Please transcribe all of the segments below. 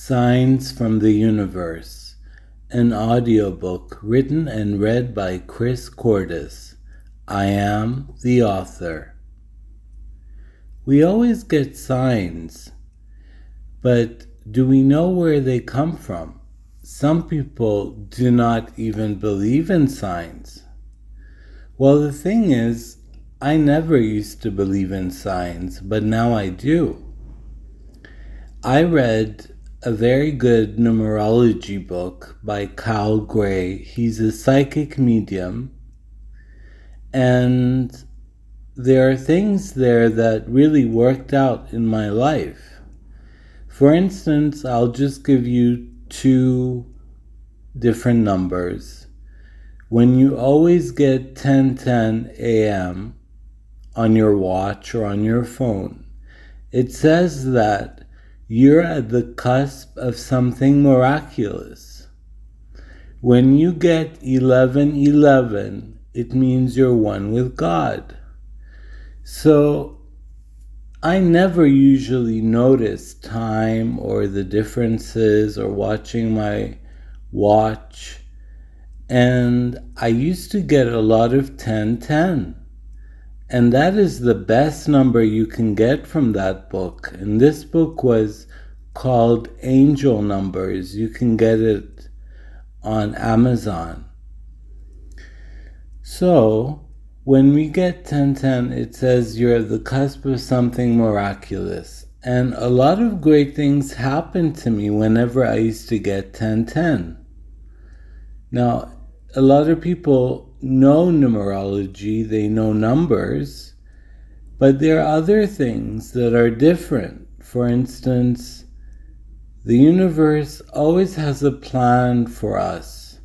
Signs from the Universe, an audiobook written and read by Chris Cordis. I am the author. We always get signs, but do we know where they come from? Some people do not even believe in signs. Well, the thing is, I never used to believe in signs, but now I do. I read a very good numerology book by Kyle Gray. He's a psychic medium, and there are things there that really worked out in my life. For instance, I'll just give you two different numbers. When you always get 10:10 a.m. on your watch or on your phone, it says that you're at the cusp of something miraculous. When you get 1111, it means you're one with God. So I never usually notice time or the differences or watching my watch. And I used to get a lot of 1010. And that is the best number you can get from that book. And this book was called Angel Numbers. You can get it on Amazon. So, when we get 1010, it says you're at the cusp of something miraculous. And a lot of great things happened to me whenever I used to get 1010. Now, a lot of people know numerology, they know numbers, but there are other things that are different. For instance, the universe always has a plan for us,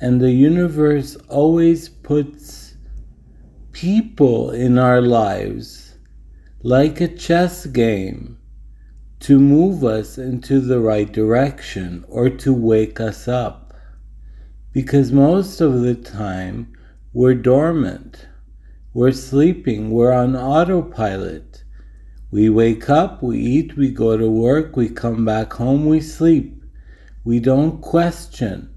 and the universe always puts people in our lives like a chess game to move us into the right direction or to wake us up because most of the time we're dormant, we're sleeping, we're on autopilot. We wake up, we eat, we go to work, we come back home, we sleep. We don't question.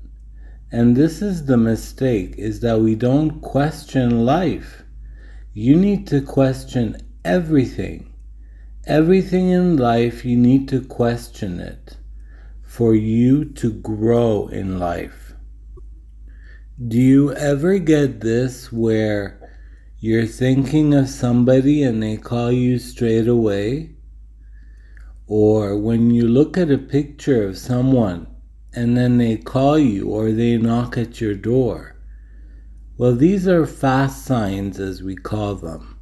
And this is the mistake is that we don't question life. You need to question everything. Everything in life, you need to question it for you to grow in life. Do you ever get this where you're thinking of somebody and they call you straight away? Or when you look at a picture of someone and then they call you or they knock at your door? Well, these are fast signs, as we call them.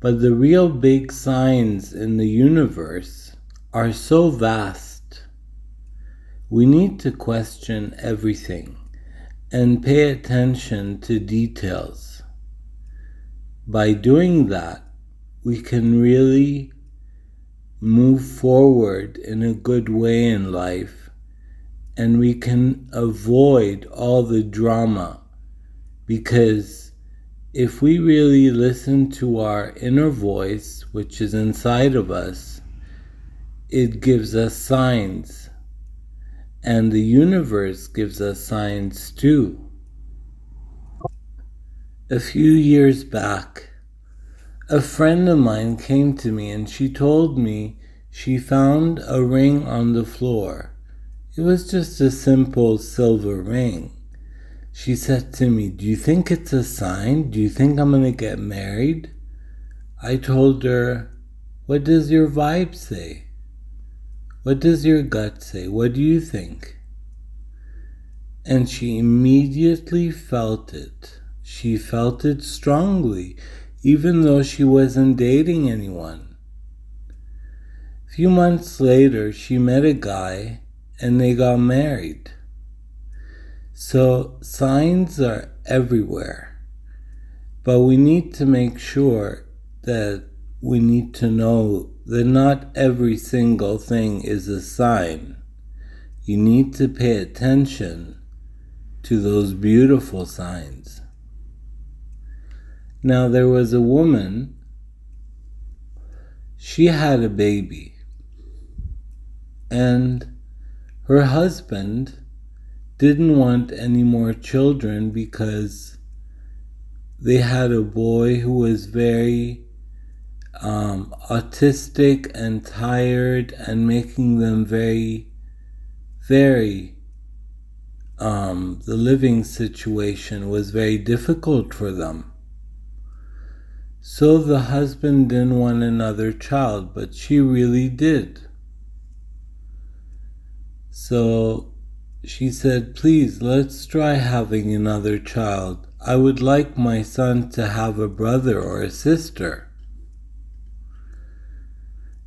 But the real big signs in the universe are so vast. We need to question everything and pay attention to details. By doing that, we can really move forward in a good way in life and we can avoid all the drama because if we really listen to our inner voice, which is inside of us, it gives us signs and the universe gives us signs too. A few years back, a friend of mine came to me and she told me she found a ring on the floor. It was just a simple silver ring. She said to me, Do you think it's a sign? Do you think I'm going to get married? I told her, What does your vibe say? What does your gut say? What do you think? And she immediately felt it. She felt it strongly, even though she wasn't dating anyone. A few months later, she met a guy and they got married. So signs are everywhere. But we need to make sure that we need to know that not every single thing is a sign. You need to pay attention to those beautiful signs. Now, there was a woman, she had a baby, And her husband didn't want any more children because they had a boy who was very um, autistic and tired and making them very, very, um, the living situation was very difficult for them. So the husband didn't want another child, but she really did. So she said, Please, let's try having another child. I would like my son to have a brother or a sister.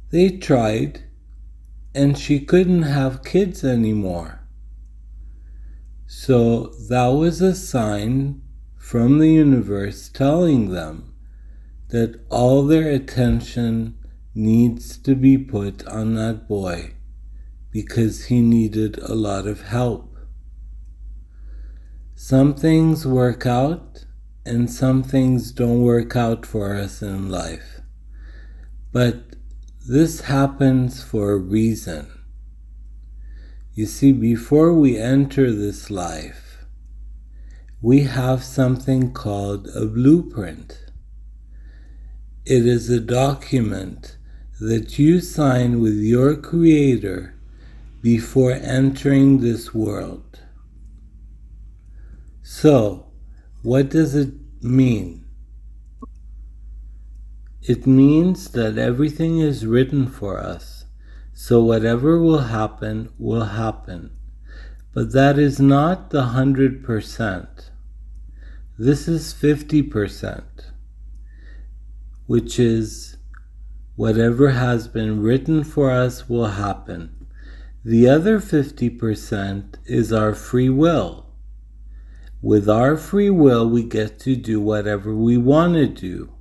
They tried, and she couldn't have kids anymore. So that was a sign from the universe telling them that all their attention needs to be put on that boy because he needed a lot of help. Some things work out and some things don't work out for us in life. But this happens for a reason. You see, before we enter this life, we have something called a blueprint. It is a document that you sign with your Creator before entering this world. So, what does it mean? It means that everything is written for us, so whatever will happen, will happen. But that is not the 100%. This is 50%, which is whatever has been written for us will happen. The other 50% is our free will. With our free will, we get to do whatever we want to do.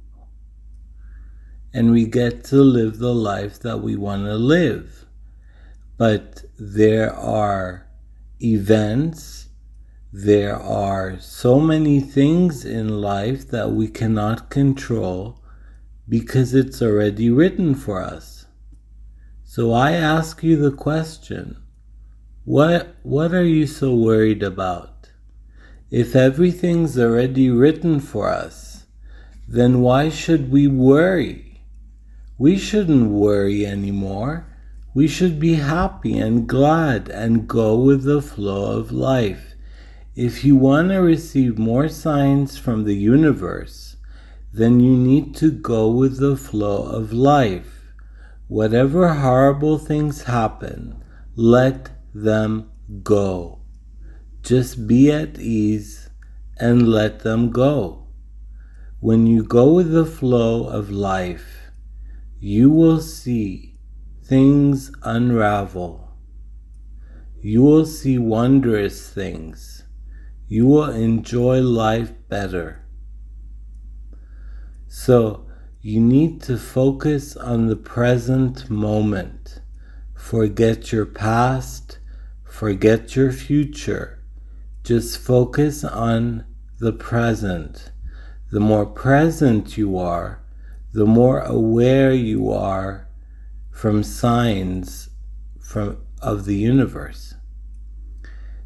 And we get to live the life that we want to live. But there are events, there are so many things in life that we cannot control because it's already written for us. So I ask you the question what, what are you so worried about? If everything's already written for us, then why should we worry? We shouldn't worry anymore. We should be happy and glad and go with the flow of life. If you want to receive more signs from the universe, then you need to go with the flow of life. Whatever horrible things happen, let them go. Just be at ease and let them go. When you go with the flow of life, you will see things unravel. You will see wondrous things. You will enjoy life better. So, you need to focus on the present moment. Forget your past, forget your future. Just focus on the present. The more present you are, the more aware you are from signs from of the universe.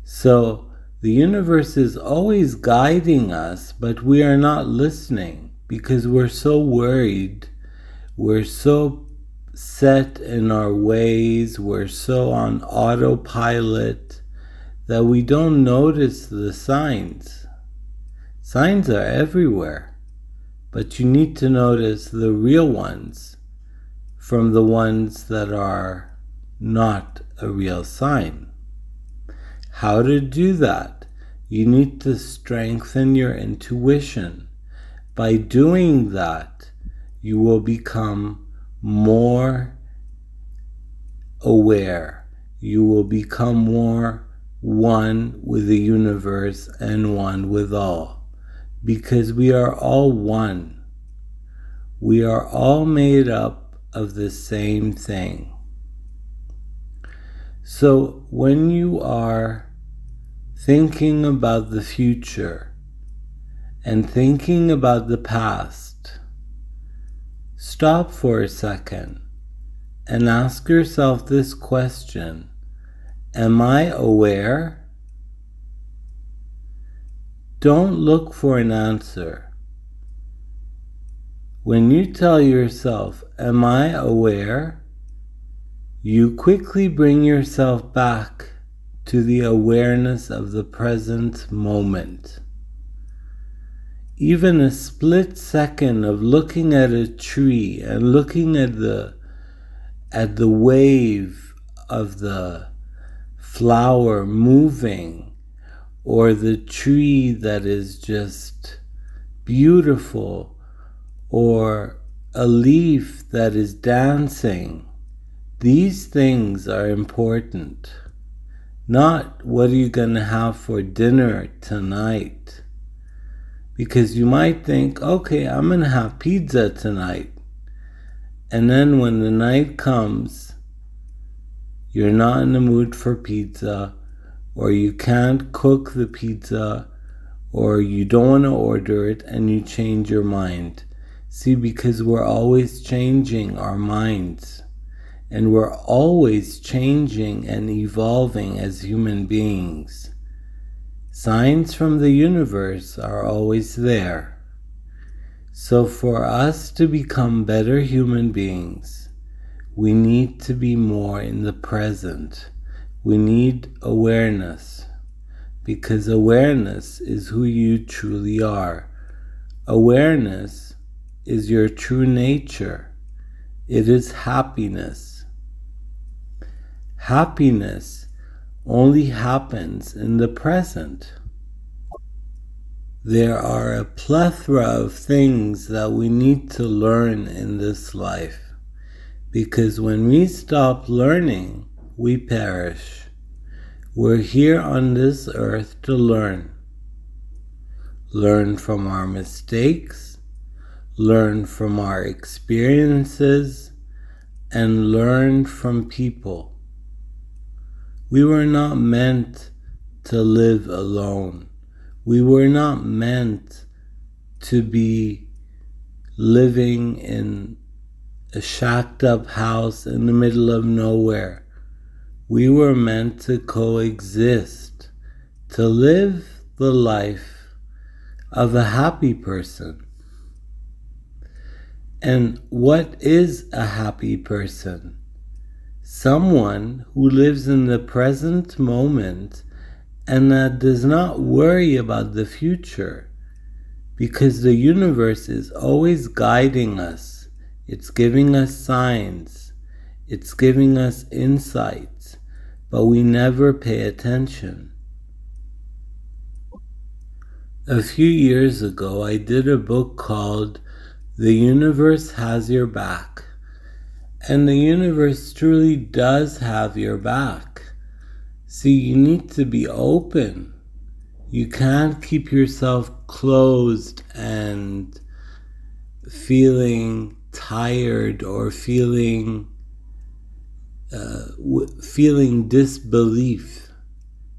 So the universe is always guiding us, but we are not listening because we're so worried, we're so set in our ways, we're so on autopilot that we don't notice the signs. Signs are everywhere, but you need to notice the real ones from the ones that are not a real sign. How to do that? You need to strengthen your intuition. By doing that, you will become more aware. You will become more one with the universe and one with all. Because we are all one. We are all made up of the same thing. So when you are thinking about the future, and thinking about the past, stop for a second and ask yourself this question Am I aware? Don't look for an answer. When you tell yourself, Am I aware? you quickly bring yourself back to the awareness of the present moment. Even a split second of looking at a tree and looking at the at the wave of the flower moving or the tree that is just beautiful or a leaf that is dancing. These things are important. Not what are you going to have for dinner tonight? Because you might think, okay, I'm going to have pizza tonight. And then when the night comes, you're not in the mood for pizza, or you can't cook the pizza, or you don't want to order it, and you change your mind. See, because we're always changing our minds and we're always changing and evolving as human beings. Signs from the universe are always there. So, for us to become better human beings, we need to be more in the present. We need awareness because awareness is who you truly are. Awareness is your true nature, it is happiness. Happiness only happens in the present. There are a plethora of things that we need to learn in this life because when we stop learning, we perish. We're here on this earth to learn. Learn from our mistakes, learn from our experiences, and learn from people. We were not meant to live alone. We were not meant to be living in a shacked up house in the middle of nowhere. We were meant to coexist, to live the life of a happy person. And what is a happy person? someone who lives in the present moment and that does not worry about the future because the universe is always guiding us. It's giving us signs. It's giving us insights, but we never pay attention. A few years ago, I did a book called The Universe Has Your Back. And the universe truly does have your back. See, you need to be open. You can't keep yourself closed and feeling tired or feeling uh, feeling disbelief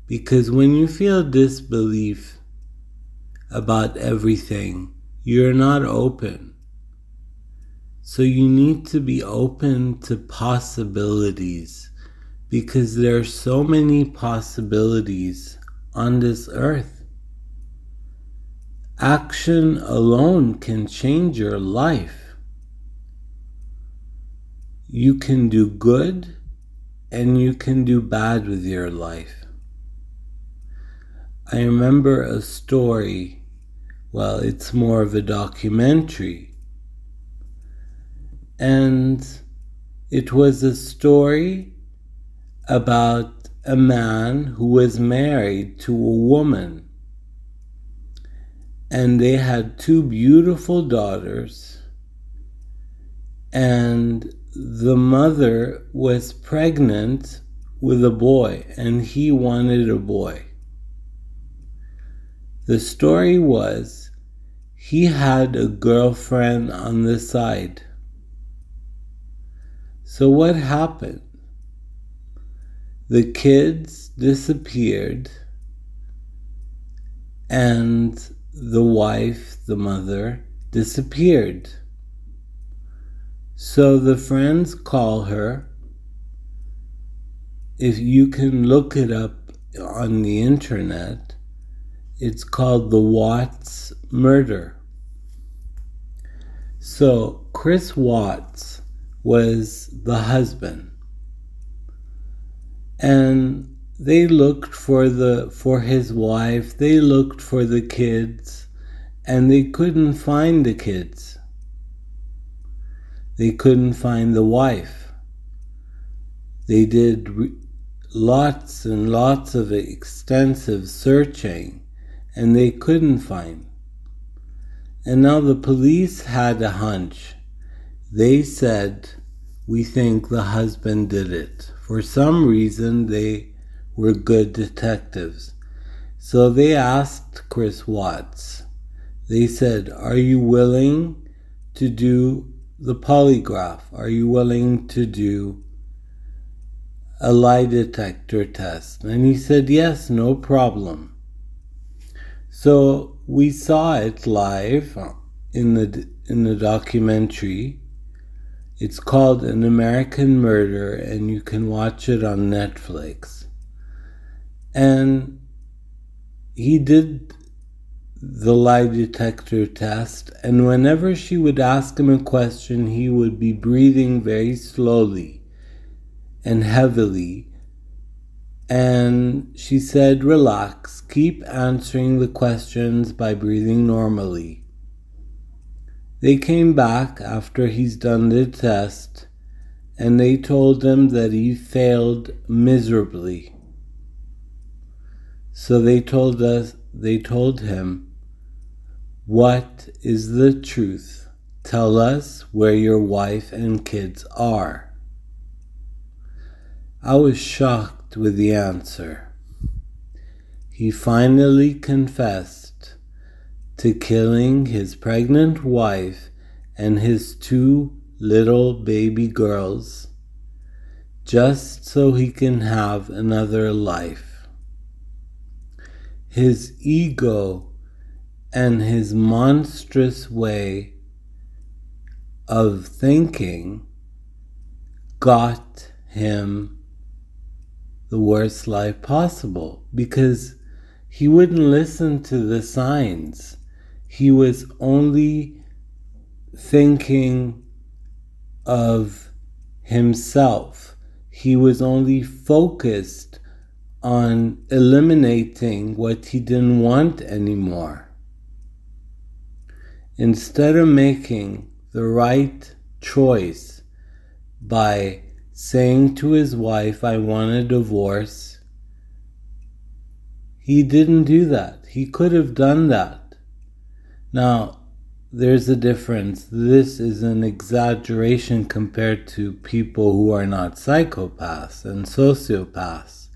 because when you feel disbelief about everything you're not open so you need to be open to possibilities because there are so many possibilities on this earth. Action alone can change your life. You can do good and you can do bad with your life. I remember a story, well, it's more of a documentary and it was a story about a man who was married to a woman. And they had two beautiful daughters, and the mother was pregnant with a boy, and he wanted a boy. The story was he had a girlfriend on the side so, what happened? The kids disappeared, and the wife, the mother, disappeared. So the friends call her. If you can look it up on the internet, it's called the Watts murder. So Chris Watts was the husband. And they looked for the for his wife, they looked for the kids, and they couldn't find the kids. They couldn't find the wife. They did re- lots and lots of extensive searching and they couldn't find. And now the police had a hunch. They said, We think the husband did it. For some reason, they were good detectives. So they asked Chris Watts, they said, Are you willing to do the polygraph? Are you willing to do a lie detector test? And he said, Yes, no problem. So we saw it live in the in the documentary. It's called An American Murder and you can watch it on Netflix. And he did the lie detector test, and whenever she would ask him a question, he would be breathing very slowly and heavily. And she said, Relax, keep answering the questions by breathing normally. They came back after he's done the test and they told him that he failed miserably. So they told us, they told him, What is the truth? Tell us where your wife and kids are. I was shocked with the answer. He finally confessed to killing his pregnant wife and his two little baby girls just so he can have another life his ego and his monstrous way of thinking got him the worst life possible because he wouldn't listen to the signs. He was only thinking of himself. He was only focused on eliminating what he didn't want anymore. Instead of making the right choice by saying to his wife, I want a divorce, he didn't do that. He could have done that. Now, there's a difference. This is an exaggeration compared to people who are not psychopaths and sociopaths.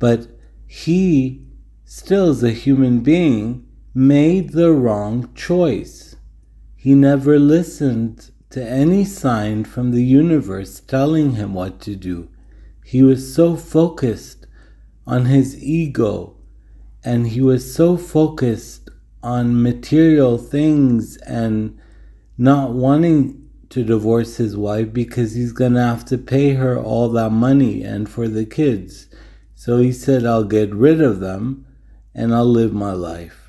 But he, still is a human being, made the wrong choice. He never listened to any sign from the universe telling him what to do. He was so focused on his ego and he was so focused on material things and not wanting to divorce his wife because he's going to have to pay her all that money and for the kids. So he said, I'll get rid of them and I'll live my life.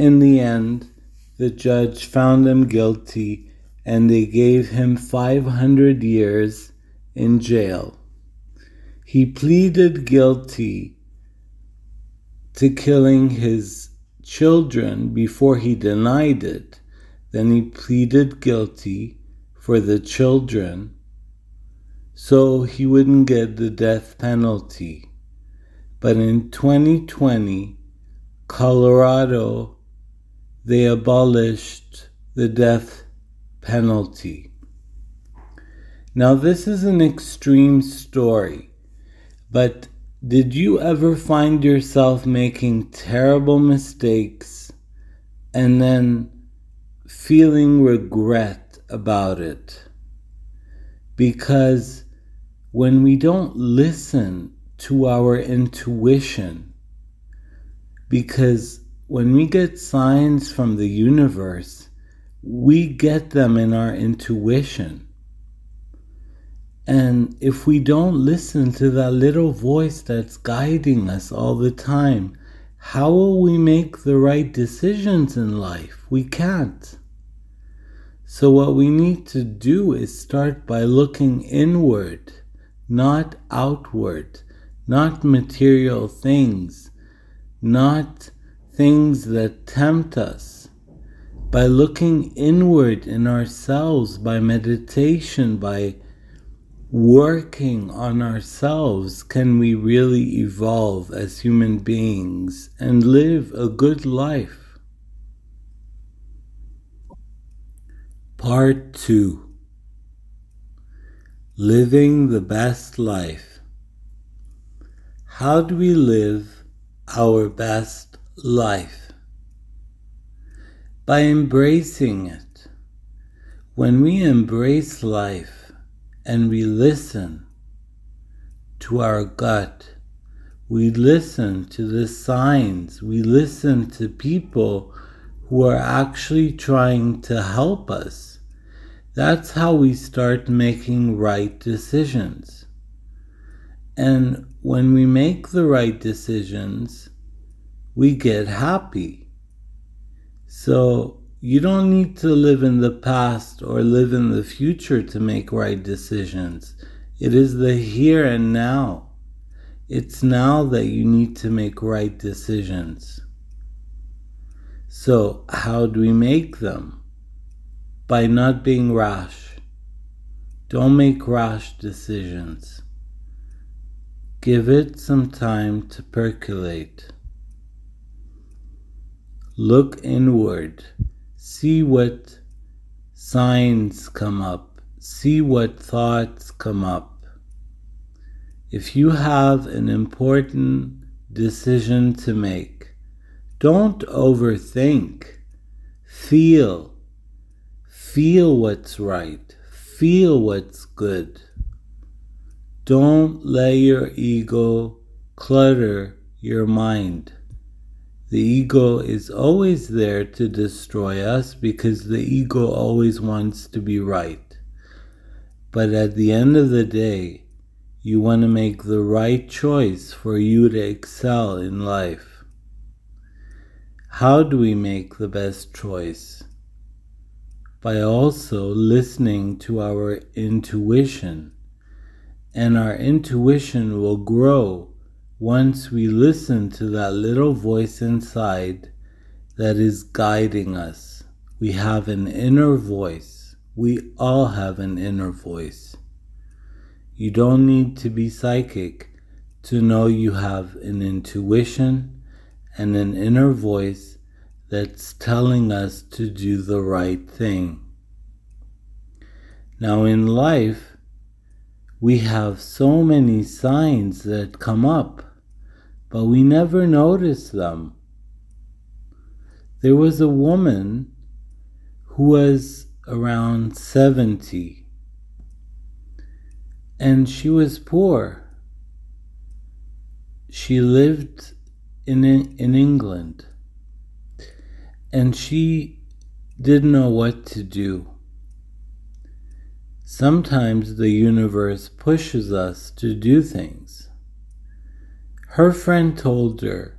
In the end, the judge found him guilty and they gave him 500 years in jail. He pleaded guilty to killing his children before he denied it. Then he pleaded guilty for the children so he wouldn't get the death penalty. But in 2020, Colorado, they abolished the death penalty. Now, this is an extreme story, but did you ever find yourself making terrible mistakes and then feeling regret about it? Because when we don't listen to our intuition. Because when we get signs from the universe, we get them in our intuition. And if we don't listen to that little voice that's guiding us all the time, how will we make the right decisions in life? We can't. So, what we need to do is start by looking inward, not outward, not material things, not things that tempt us. By looking inward in ourselves, by meditation, by working on ourselves can we really evolve as human beings and live a good life? Part 2 Living the Best Life. How do we live our best life? By embracing it. When we embrace life, and we listen to our gut. We listen to the signs. We listen to people who are actually trying to help us. That's how we start making right decisions. And when we make the right decisions, we get happy. So you don't need to live in the past or live in the future to make right decisions. It is the here and now. It's now that you need to make right decisions. So, how do we make them? By not being rash. Don't make rash decisions. Give it some time to percolate. Look inward see what signs come up, see what thoughts come up. If you have an important decision to make, don't overthink. Feel. Feel what's right. Feel what's good. Don't let your ego clutter your mind. The ego is always there to destroy us because the ego always wants to be right. But at the end of the day, you want to make the right choice for you to excel in life. How do we make the best choice? By also listening to our intuition. And our intuition will grow once we listen to that little voice inside that is guiding us, we have an inner voice. We all have an inner voice. You don't need to be psychic to know you have an intuition and an inner voice that's telling us to do the right thing. Now, in life, we have so many signs that come up but we never noticed them. There was a woman who was around 70 and she was poor. She lived in, in England and she didn't know what to do. Sometimes the universe pushes us to do things. Her friend told her,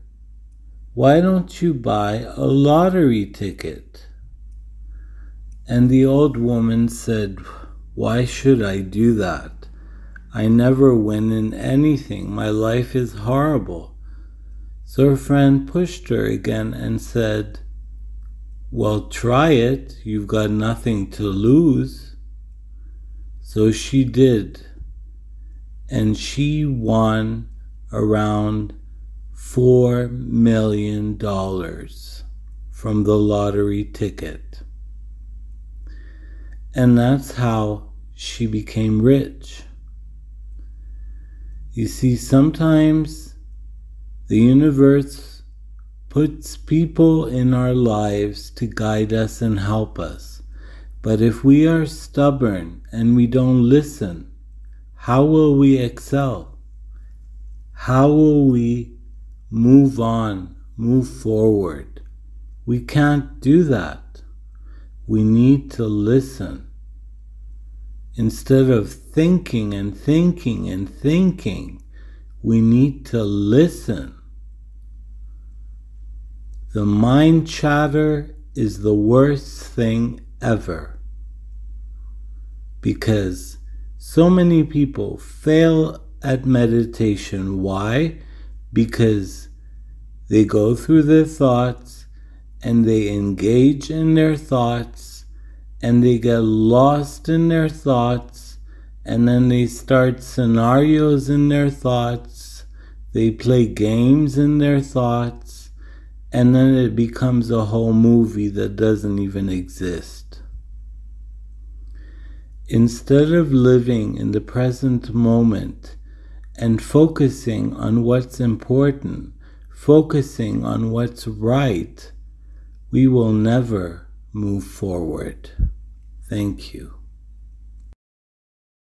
Why don't you buy a lottery ticket? And the old woman said, Why should I do that? I never win in anything. My life is horrible. So her friend pushed her again and said, Well, try it. You've got nothing to lose. So she did. And she won around $4 million from the lottery ticket. And that's how she became rich. You see, sometimes the universe puts people in our lives to guide us and help us. But if we are stubborn and we don't listen, how will we excel? How will we move on, move forward? We can't do that We need to listen. Instead of thinking and thinking and thinking, we need to listen. The mind chatter is the worst thing ever because so many people fail at meditation. Why? Because they go through their thoughts and they engage in their thoughts and they get lost in their thoughts and then they start scenarios in their thoughts. They play games in their thoughts and then it becomes a whole movie that doesn't even exist. Instead of living in the present moment and focusing on what's important, focusing on what's right, we will never move forward. Thank you.